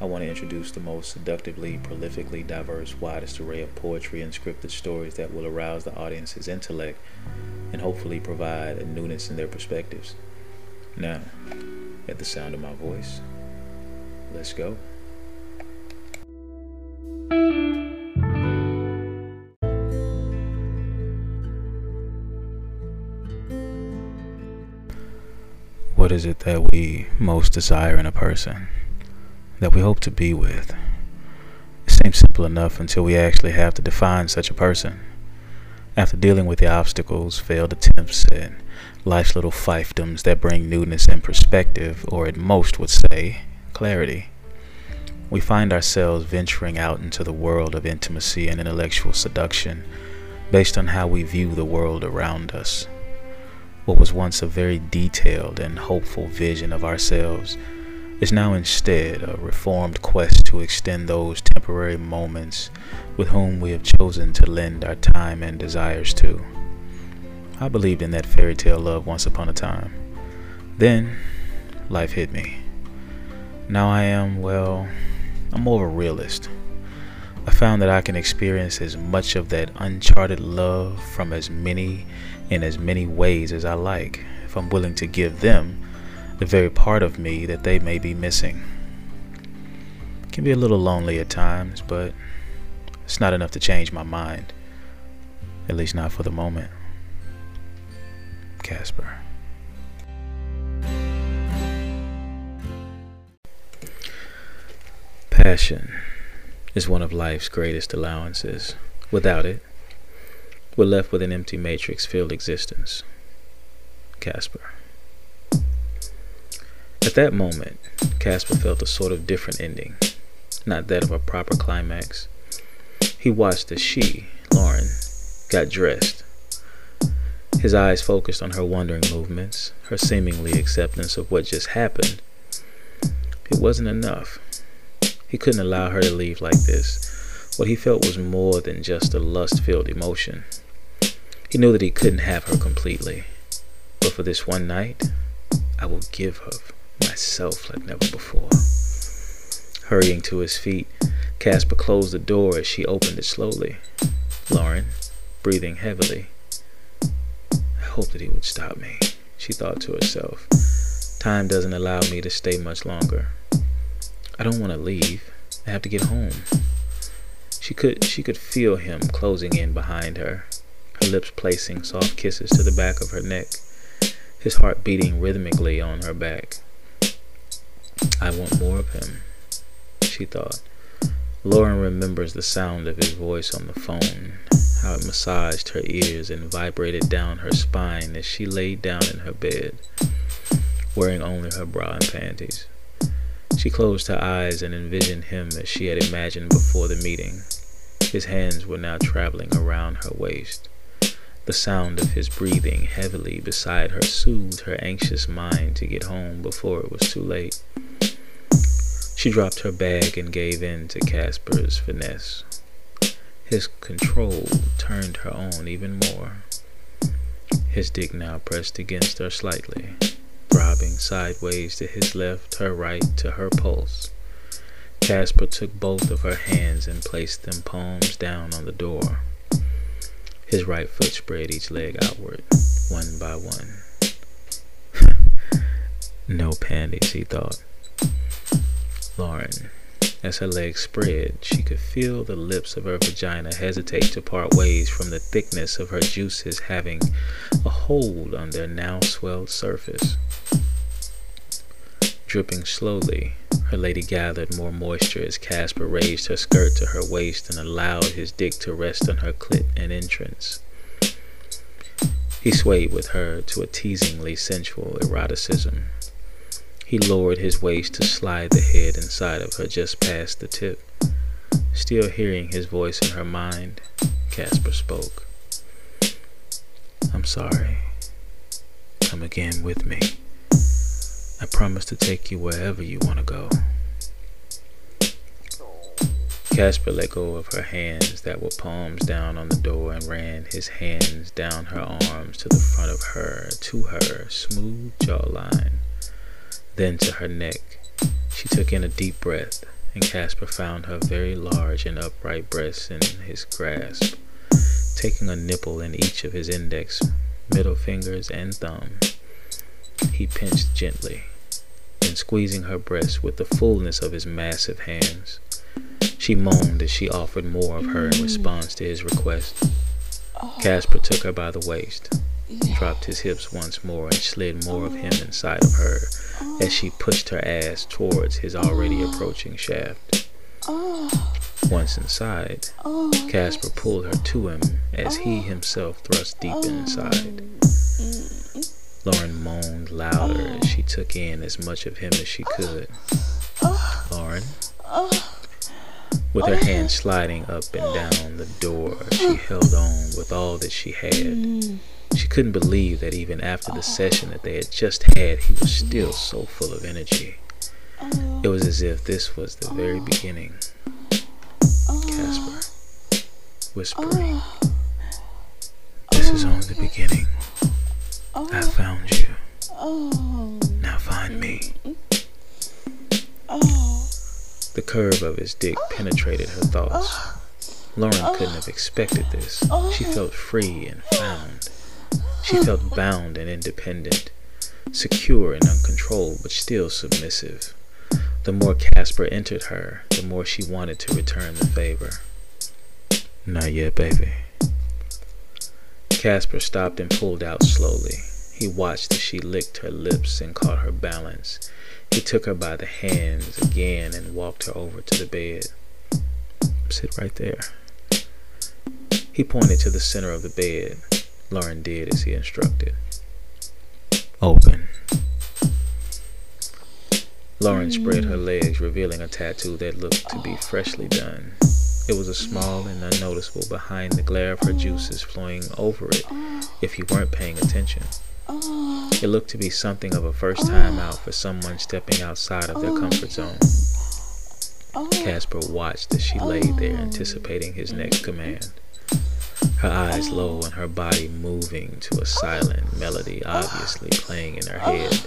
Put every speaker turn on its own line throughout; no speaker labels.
I want to introduce the most seductively, prolifically diverse, widest array of poetry and scripted stories that will arouse the audience's intellect and hopefully provide a newness in their perspectives. Now, at the sound of my voice, let's go. What is it that we most desire in a person? That we hope to be with. It seems simple enough until we actually have to define such a person. After dealing with the obstacles, failed attempts, and life's little fiefdoms that bring newness and perspective, or at most would say, clarity, we find ourselves venturing out into the world of intimacy and intellectual seduction based on how we view the world around us. What was once a very detailed and hopeful vision of ourselves is now instead a reformed quest to extend those temporary moments with whom we have chosen to lend our time and desires to. I believed in that fairy tale love once upon a time. Then, life hit me. Now I am, well, I'm more of a realist. I found that I can experience as much of that uncharted love from as many in as many ways as I like if I'm willing to give them the very part of me that they may be missing. It can be a little lonely at times, but it's not enough to change my mind. At least not for the moment. Casper. Passion is one of life's greatest allowances. Without it, we're left with an empty matrix filled existence. Casper. At that moment, Casper felt a sort of different ending, not that of a proper climax. He watched as she, Lauren, got dressed. His eyes focused on her wandering movements, her seemingly acceptance of what just happened. It wasn't enough. He couldn't allow her to leave like this. What he felt was more than just a lust filled emotion. He knew that he couldn't have her completely. But for this one night, I will give her myself like never before. Hurrying to his feet, Casper closed the door as she opened it slowly. Lauren, breathing heavily. I hope that he would stop me, she thought to herself. Time doesn't allow me to stay much longer. I don't want to leave. I have to get home. She could she could feel him closing in behind her, her lips placing soft kisses to the back of her neck, his heart beating rhythmically on her back. I want more of him, she thought. Lauren remembers the sound of his voice on the phone, how it massaged her ears and vibrated down her spine as she lay down in her bed, wearing only her bra and panties. She closed her eyes and envisioned him as she had imagined before the meeting. His hands were now traveling around her waist. The sound of his breathing heavily beside her soothed her anxious mind to get home before it was too late. She dropped her bag and gave in to Casper's finesse. His control turned her on even more. His dick now pressed against her slightly, throbbing sideways to his left, her right to her pulse. Casper took both of her hands and placed them palms down on the door. His right foot spread each leg outward, one by one. no panties, he thought. Lauren. As her legs spread, she could feel the lips of her vagina hesitate to part ways from the thickness of her juices having a hold on their now swelled surface. Dripping slowly, her lady gathered more moisture as Casper raised her skirt to her waist and allowed his dick to rest on her clit and entrance. He swayed with her to a teasingly sensual eroticism. He lowered his waist to slide the head inside of her just past the tip. Still hearing his voice in her mind, Casper spoke. I'm sorry. Come again with me. I promise to take you wherever you want to go. Casper let go of her hands that were palms down on the door and ran his hands down her arms to the front of her, to her smooth jawline, then to her neck. She took in a deep breath, and Casper found her very large and upright breasts in his grasp, taking a nipple in each of his index, middle fingers, and thumb. He pinched gently, and squeezing her breasts with the fullness of his massive hands. She moaned as she offered more of her in response to his request. Oh. Casper took her by the waist, dropped his hips once more, and slid more of him inside of her as she pushed her ass towards his already approaching shaft. Once inside, Casper pulled her to him as he himself thrust deep inside. Lauren moaned louder as she took in as much of him as she could. Lauren, with her hand sliding up and down the door, she held on with all that she had. She couldn't believe that even after the session that they had just had, he was still so full of energy. It was as if this was the very beginning. Casper, whispering, This is only the beginning. I found you. Now find me. The curve of his dick penetrated her thoughts. Lauren couldn't have expected this. She felt free and found. She felt bound and independent, secure and uncontrolled, but still submissive. The more Casper entered her, the more she wanted to return the favor. Not yet, baby. Casper stopped and pulled out slowly. He watched as she licked her lips and caught her balance. He took her by the hands again and walked her over to the bed. Sit right there. He pointed to the center of the bed. Lauren did as he instructed. Open. Lauren spread her mm. legs, revealing a tattoo that looked to be freshly done. It was a small and unnoticeable behind the glare of her juices flowing over it if you weren't paying attention. Oh. It looked to be something of a first time oh. out for someone stepping outside of their oh. comfort zone. Casper watched as she lay there, anticipating his next command. Her eyes low and her body moving to a silent melody obviously playing in her head.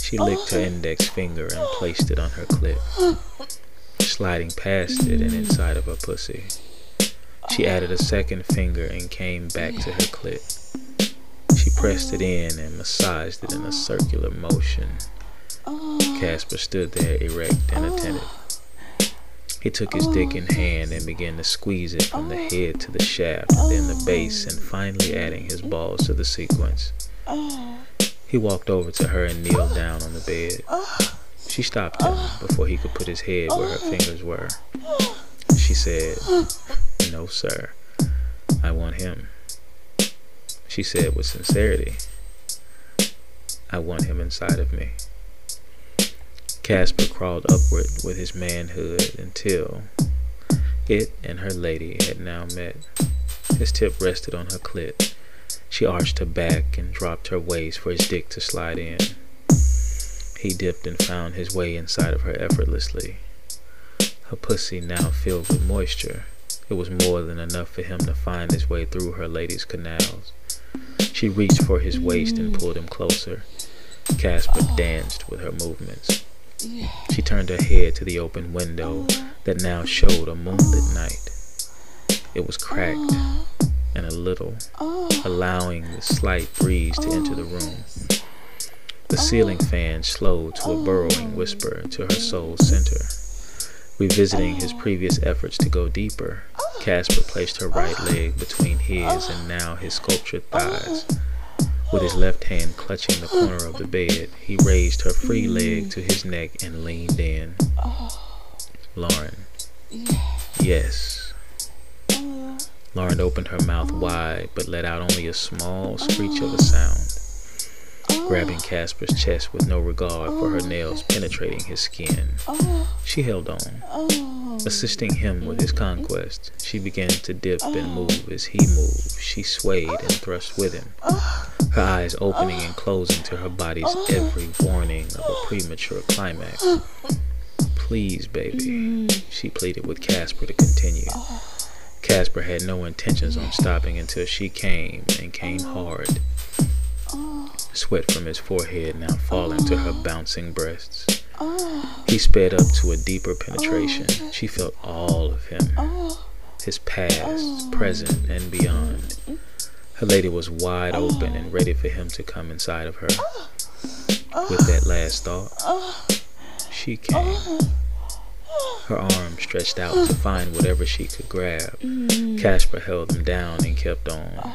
She licked her index finger and placed it on her clit, sliding past it and inside of her pussy. She added a second finger and came back to her clit. She pressed it in and massaged it in a circular motion. Casper stood there erect and attentive. He took his dick in hand and began to squeeze it from the head to the shaft, then the base, and finally adding his balls to the sequence. He walked over to her and kneeled down on the bed. She stopped him before he could put his head where her fingers were. She said, No, sir. I want him. She said with sincerity, I want him inside of me. Casper crawled upward with his manhood until it and her lady had now met. His tip rested on her clit. She arched her back and dropped her waist for his dick to slide in. He dipped and found his way inside of her effortlessly. Her pussy now filled with moisture. It was more than enough for him to find his way through her lady's canals. She reached for his waist and mm. pulled him closer. Casper danced with her movements. She turned her head to the open window that now showed a moonlit night. It was cracked and a little, allowing the slight breeze to enter the room. The ceiling fan slowed to a burrowing whisper to her soul's center. Revisiting his previous efforts to go deeper, Casper placed her right leg between his and now his sculptured thighs. With his left hand clutching the corner of the bed, he raised her free mm. leg to his neck and leaned in. Oh. Lauren. Yes. Uh. Lauren opened her mouth wide but let out only a small screech of a oh. sound oh. grabbing Casper's chest with no regard for her nails penetrating his skin. She held on. Assisting him with his conquest, she began to dip and move as he moved. She swayed and thrust with him, her eyes opening and closing to her body's oh. every warning of a premature climax. Please, baby, she pleaded with Casper to continue. Casper had no intentions on stopping until she came and came hard. Sweat from his forehead now falling to her bouncing breasts. He sped up to a deeper penetration. She felt all of him, his past, present, and beyond. Her lady was wide open and ready for him to come inside of her. With that last thought, she came. Her arms stretched out to find whatever she could grab. Casper held them down and kept on.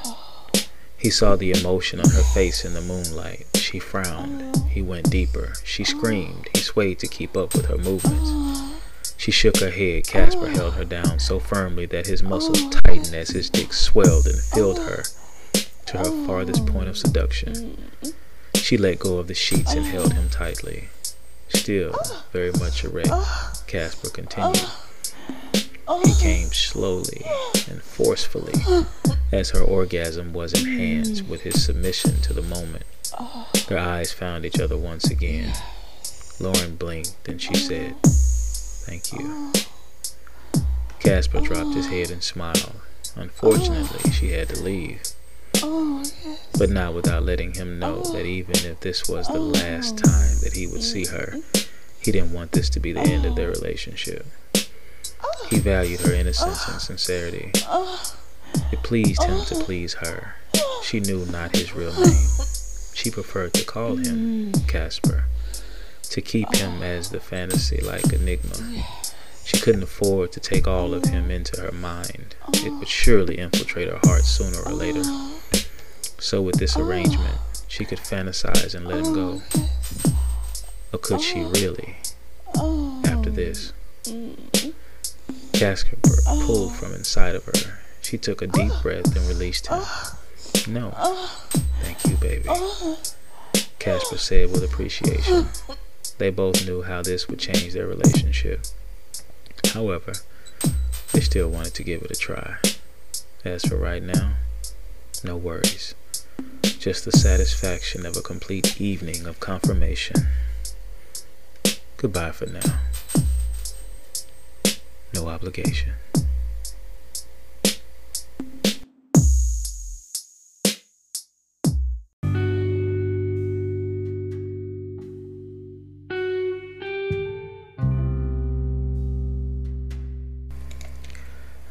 He saw the emotion on her face in the moonlight. She frowned. He went deeper. She screamed. He swayed to keep up with her movements. She shook her head. Casper held her down so firmly that his muscles tightened as his dick swelled and filled her to her farthest point of seduction. She let go of the sheets and held him tightly. Still very much erect, Casper continued. He came slowly and forcefully as her orgasm was enhanced with his submission to the moment. Their eyes found each other once again. Lauren blinked and she said, Thank you. Casper dropped his head and smiled. Unfortunately, she had to leave. But not without letting him know that even if this was the last time that he would see her, he didn't want this to be the end of their relationship. He valued her innocence and sincerity. It pleased him to please her. She knew not his real name. She preferred to call him Casper, to keep him as the fantasy like enigma. She couldn't afford to take all of him into her mind. It would surely infiltrate her heart sooner or later. So, with this oh. arrangement, she could fantasize and let him go. Or could she oh. really? Oh. After this, Casper pulled from inside of her. She took a deep breath and released him. No. Thank you, baby. Casper said with appreciation. They both knew how this would change their relationship. However, they still wanted to give it a try. As for right now, no worries. Just the satisfaction of a complete evening of confirmation. Goodbye for now. No obligation.